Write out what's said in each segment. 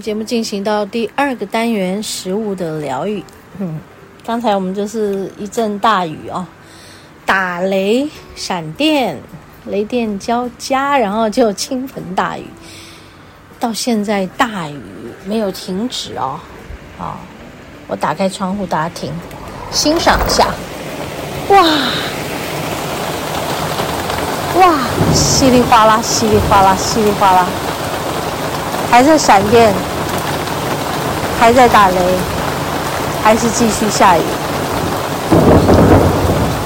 们节目进行到第二个单元——食物的疗愈。嗯，刚才我们就是一阵大雨哦，打雷、闪电、雷电交加，然后就倾盆大雨。到现在大雨没有停止哦。啊、哦，我打开窗户，大家听，欣赏一下。哇哇，稀里哗啦，稀里哗啦，稀里哗啦。还在闪电，还在打雷，还是继续下雨。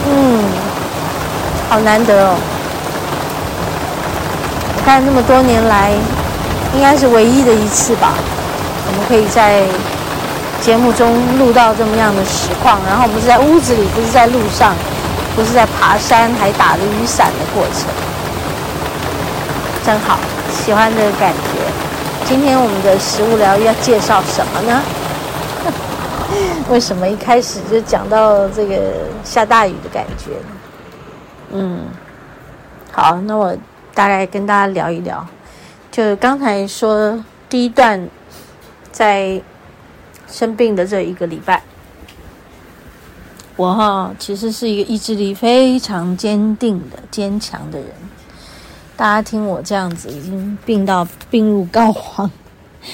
嗯，好难得哦！我看那么多年来，应该是唯一的一次吧。我们可以在节目中录到这么样的实况，然后我们是在屋子里，不是在路上，不是在爬山，还打着雨伞的过程，真好，喜欢这个感觉。今天我们的食物疗愈要介绍什么呢？为什么一开始就讲到这个下大雨的感觉？嗯，好，那我大概跟大家聊一聊。就刚才说第一段，在生病的这一个礼拜，我哈其实是一个意志力非常坚定的、坚强的人。大家听我这样子，已经病到病入膏肓。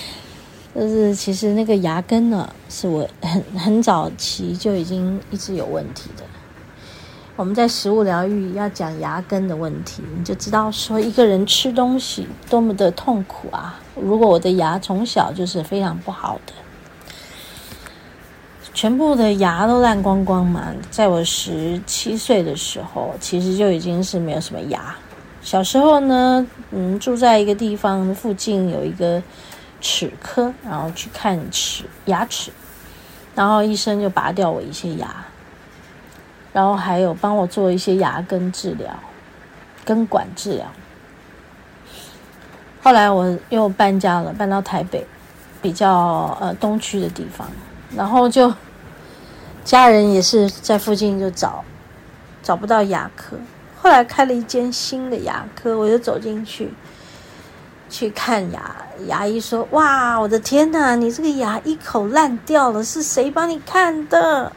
就是其实那个牙根呢，是我很很早期就已经一直有问题的。我们在食物疗愈要讲牙根的问题，你就知道说一个人吃东西多么的痛苦啊！如果我的牙从小就是非常不好的，全部的牙都烂光光嘛，在我十七岁的时候，其实就已经是没有什么牙。小时候呢，嗯，住在一个地方附近有一个齿科，然后去看齿牙齿，然后医生就拔掉我一些牙，然后还有帮我做一些牙根治疗、根管治疗。后来我又搬家了，搬到台北比较呃东区的地方，然后就家人也是在附近就找，找不到牙科。后来开了一间新的牙科，我就走进去去看牙。牙医说：“哇，我的天哪，你这个牙一口烂掉了，是谁帮你看的？”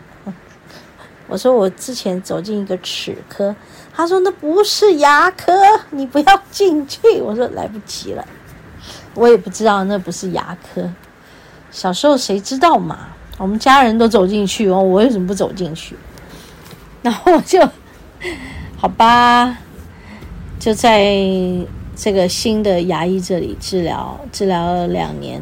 我说：“我之前走进一个齿科。”他说：“那不是牙科，你不要进去。”我说：“来不及了，我也不知道那不是牙科。小时候谁知道嘛？我们家人都走进去，我为什么不走进去？” 然后我就。好吧，就在这个新的牙医这里治疗，治疗了两年，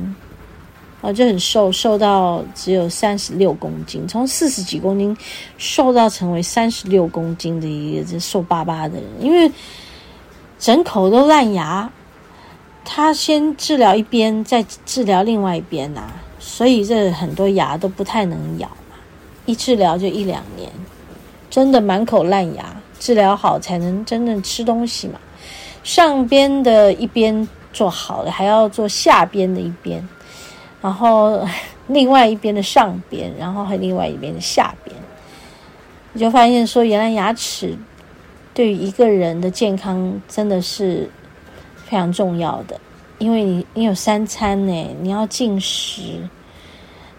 我就很瘦，瘦到只有三十六公斤，从四十几公斤瘦到成为三十六公斤的一个这瘦巴巴的人，因为整口都烂牙，他先治疗一边，再治疗另外一边啊，所以这很多牙都不太能咬嘛，一治疗就一两年，真的满口烂牙。治疗好才能真正吃东西嘛，上边的一边做好了，还要做下边的一边，然后另外一边的上边，然后还另外一边的下边，你就发现说，原来牙齿对于一个人的健康真的是非常重要的，因为你你有三餐呢，你要进食，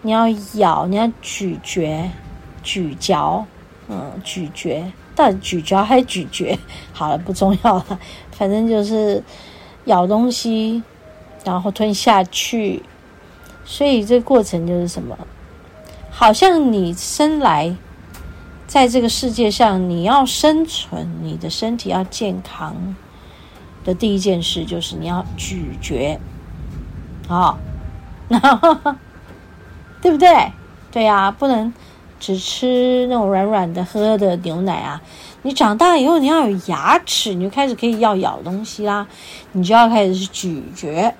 你要咬，你要咀嚼、咀嚼，嗯，咀嚼。到底咀嚼还咀嚼？好了，不重要了，反正就是咬东西，然后吞下去。所以这个过程就是什么？好像你生来在这个世界上，你要生存，你的身体要健康的第一件事就是你要咀嚼，好，然后 对不对？对呀，不能。只吃那种软软的喝的牛奶啊！你长大以后你要有牙齿，你就开始可以要咬东西啦，你就要开始是咀嚼，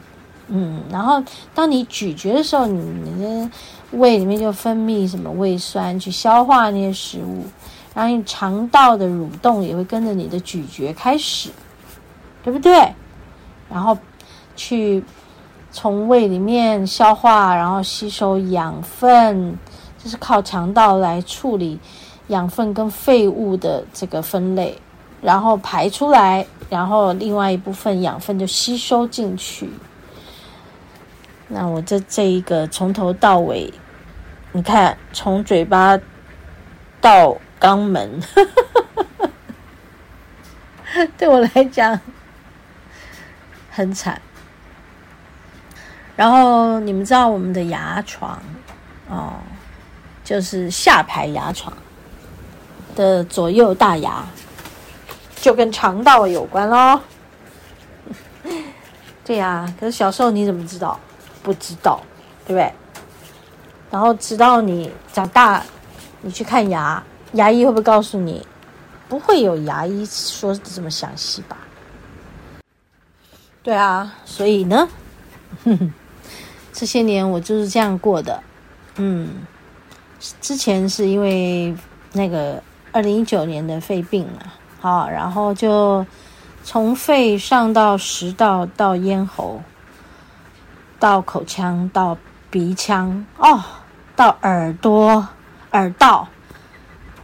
嗯，然后当你咀嚼的时候，你的胃里面就分泌什么胃酸去消化那些食物，然后你肠道的蠕动也会跟着你的咀嚼开始，对不对？然后去从胃里面消化，然后吸收养分。就是靠肠道来处理养分跟废物的这个分类，然后排出来，然后另外一部分养分就吸收进去。那我这这一个从头到尾，你看从嘴巴到肛门，对我来讲很惨。然后你们知道我们的牙床哦，就是下排牙床的左右大牙，就跟肠道有关咯。对呀，可是小时候你怎么知道？不知道，对不对？然后直到你长大，你去看牙，牙医会不会告诉你？不会有牙医说的这么详细吧？对啊，所以呢，哼哼。这些年我就是这样过的，嗯，之前是因为那个二零一九年的肺病嘛，好，然后就从肺上到食道到咽喉，到口腔到鼻腔哦，到耳朵耳道，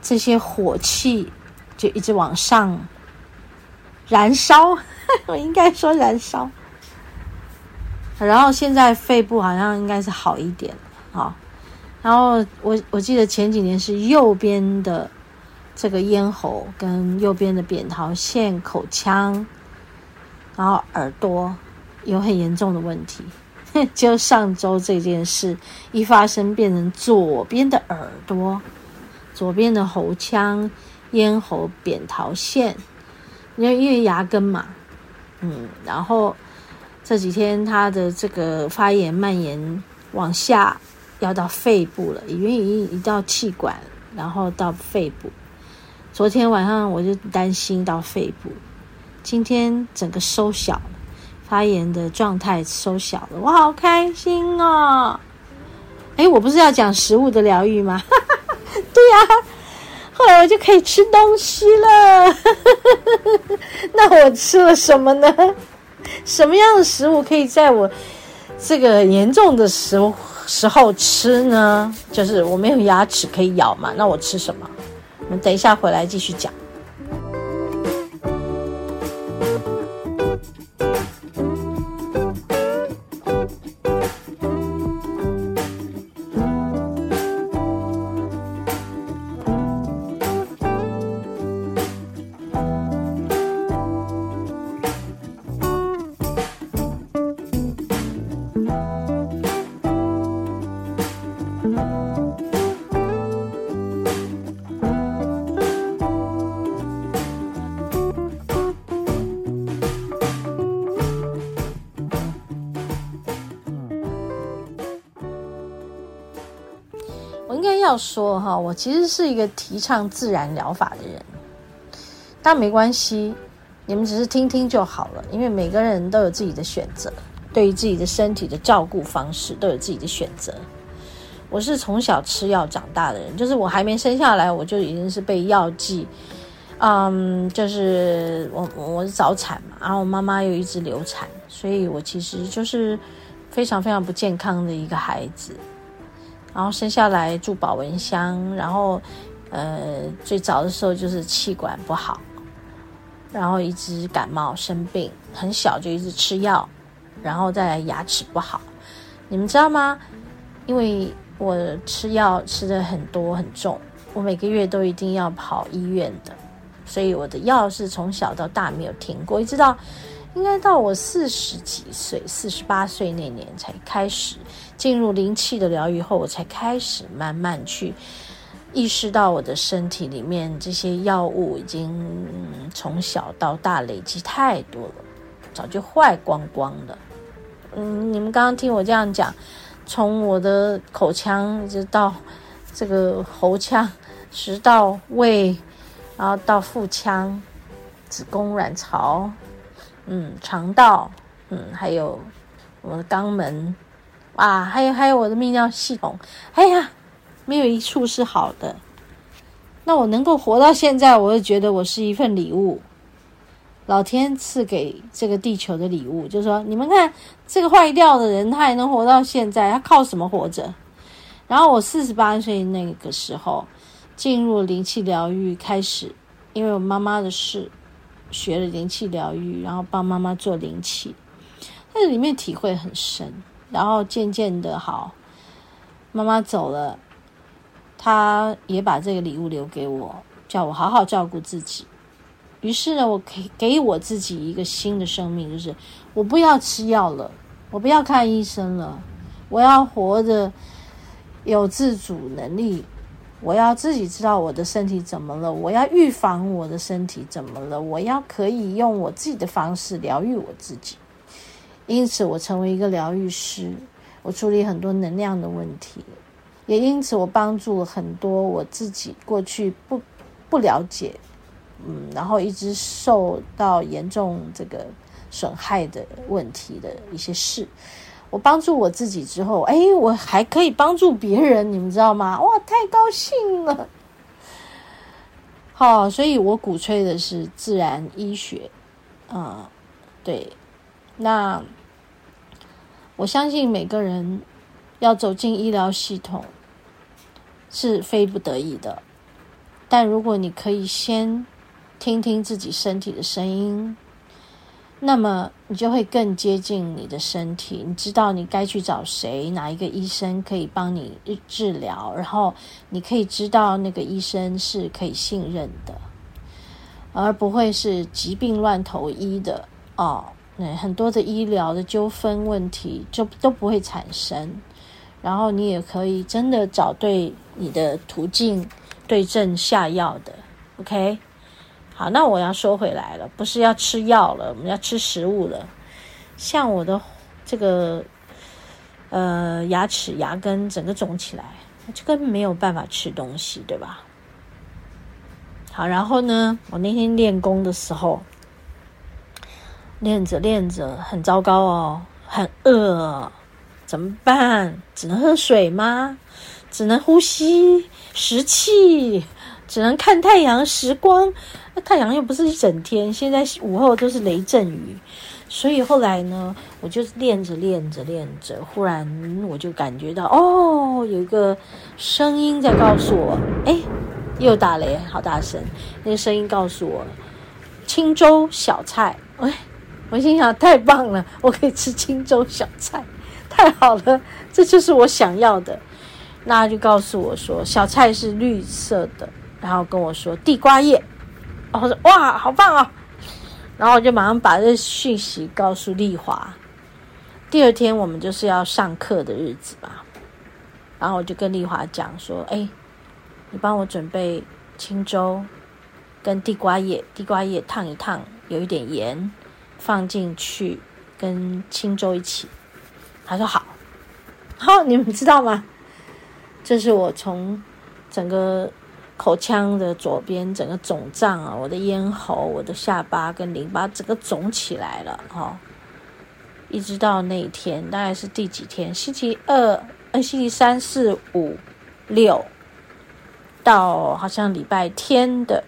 这些火气就一直往上燃烧，我 应该说燃烧。然后现在肺部好像应该是好一点，好。然后我我记得前几年是右边的这个咽喉跟右边的扁桃腺、口腔，然后耳朵有很严重的问题。就上周这件事一发生，变成左边的耳朵、左边的喉腔、咽喉、扁桃腺，因为因为牙根嘛，嗯，然后。这几天他的这个发炎蔓延往下，要到肺部了，已经已经移到气管，然后到肺部。昨天晚上我就担心到肺部，今天整个收小了，发炎的状态收小了，我好开心哦！哎，我不是要讲食物的疗愈吗？对呀、啊，后来我就可以吃东西了。那我吃了什么呢？什么样的食物可以在我这个严重的时候时候吃呢？就是我没有牙齿可以咬嘛，那我吃什么？我们等一下回来继续讲。要说哈，我其实是一个提倡自然疗法的人，但没关系，你们只是听听就好了。因为每个人都有自己的选择，对于自己的身体的照顾方式都有自己的选择。我是从小吃药长大的人，就是我还没生下来，我就已经是被药剂，嗯，就是我我是早产嘛，然后我妈妈又一直流产，所以我其实就是非常非常不健康的一个孩子。然后生下来住保温箱，然后，呃，最早的时候就是气管不好，然后一直感冒生病，很小就一直吃药，然后再来牙齿不好，你们知道吗？因为我吃药吃的很多很重，我每个月都一定要跑医院的，所以我的药是从小到大没有停过，一直到。应该到我四十几岁，四十八岁那年才开始进入灵气的疗愈后，我才开始慢慢去意识到我的身体里面这些药物已经从小到大累积太多了，早就坏光光了。嗯，你们刚刚听我这样讲，从我的口腔一直到这个喉腔、食道、胃，然后到腹腔、子宫、卵巢。嗯，肠道，嗯，还有我的肛门，啊，还有还有我的泌尿系统，哎呀，没有一处是好的。那我能够活到现在，我就觉得我是一份礼物，老天赐给这个地球的礼物。就是说，你们看这个坏掉的人，他还能活到现在，他靠什么活着？然后我四十八岁那个时候进入灵气疗愈，开始，因为我妈妈的事。学了灵气疗愈，然后帮妈妈做灵气，但里面体会很深。然后渐渐的好，妈妈走了，她也把这个礼物留给我，叫我好好照顾自己。于是呢，我给给我自己一个新的生命，就是我不要吃药了，我不要看医生了，我要活着有自主能力，我要自己知道我的身体怎么了，我要预防我的身体怎么了，我要可以用我自己的方式疗愈我自己。因此，我成为一个疗愈师，我处理很多能量的问题，也因此我帮助了很多我自己过去不不了解。嗯，然后一直受到严重这个损害的问题的一些事，我帮助我自己之后，哎，我还可以帮助别人，你们知道吗？哇，太高兴了！好，所以我鼓吹的是自然医学，嗯，对，那我相信每个人要走进医疗系统是非不得已的，但如果你可以先。听听自己身体的声音，那么你就会更接近你的身体。你知道你该去找谁，哪一个医生可以帮你治疗，然后你可以知道那个医生是可以信任的，而不会是疾病乱投医的哦。那很多的医疗的纠纷问题就都不会产生，然后你也可以真的找对你的途径，对症下药的。OK。好，那我要说回来了，不是要吃药了，我们要吃食物了。像我的这个呃牙齿牙根整个肿起来，就根本没有办法吃东西，对吧？好，然后呢，我那天练功的时候，练着练着很糟糕哦，很饿，怎么办？只能喝水吗？只能呼吸食气？只能看太阳时光？那太阳又不是一整天，现在午后都是雷阵雨，所以后来呢，我就练着练着练着，忽然我就感觉到哦，有一个声音在告诉我，哎，又打雷，好大声！那个声音告诉我，青粥小菜，哎，我心想太棒了，我可以吃青粥小菜，太好了，这就是我想要的。那就告诉我说，小菜是绿色的，然后跟我说地瓜叶。然后说哇，好棒哦！然后我就马上把这讯息告诉丽华。第二天我们就是要上课的日子吧。然后我就跟丽华讲说：“哎，你帮我准备清粥跟地瓜叶，地瓜叶烫一烫，有一点盐放进去，跟清粥一起。”他说好。好，你们知道吗？这是我从整个。口腔的左边整个肿胀啊，我的咽喉、我的下巴跟淋巴整个肿起来了哈、哦，一直到那一天，大概是第几天？星期二、呃，星期三四五六，到好像礼拜天的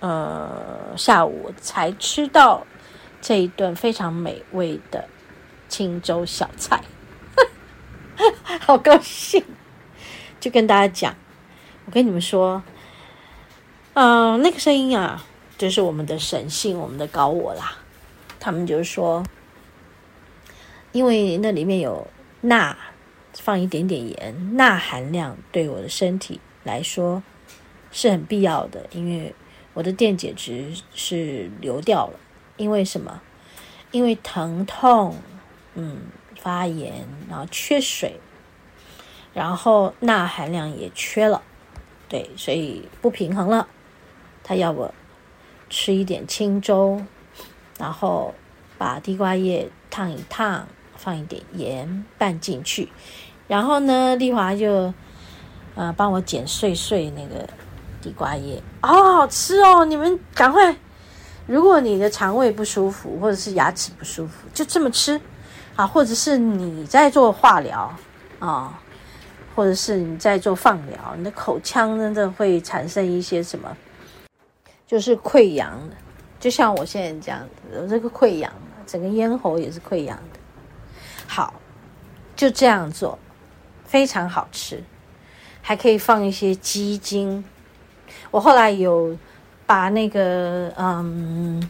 呃下午才吃到这一顿非常美味的清粥小菜，好高兴，就跟大家讲。我跟你们说，嗯、那个声音啊，就是我们的神性，我们的高我啦。他们就是说，因为那里面有钠，放一点点盐，钠含量对我的身体来说是很必要的。因为我的电解质是流掉了，因为什么？因为疼痛，嗯，发炎，然后缺水，然后钠含量也缺了。对，所以不平衡了。他要我吃一点清粥，然后把地瓜叶烫一烫，放一点盐拌进去。然后呢，丽华就呃帮我剪碎碎那个地瓜叶，好好吃哦！你们赶快，如果你的肠胃不舒服或者是牙齿不舒服，就这么吃啊，或者是你在做化疗啊。或者是你在做放疗，你的口腔真的会产生一些什么？就是溃疡的，就像我现在这样子，有这个溃疡，整个咽喉也是溃疡的。好，就这样做，非常好吃，还可以放一些鸡精。我后来有把那个嗯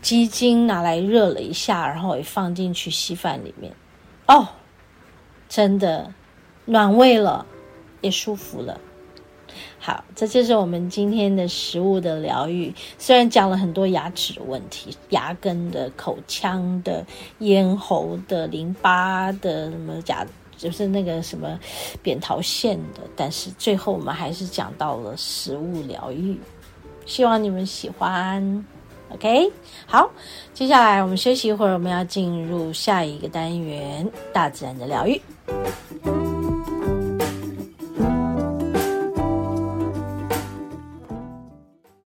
鸡精拿来热了一下，然后也放进去稀饭里面。哦，真的暖胃了，也舒服了。好，这就是我们今天的食物的疗愈。虽然讲了很多牙齿的问题、牙根的、口腔的、咽喉的、淋巴的什么甲，就是那个什么扁桃腺的，但是最后我们还是讲到了食物疗愈。希望你们喜欢。OK，好，接下来我们休息一会儿，我们要进入下一个单元——大自然的疗愈。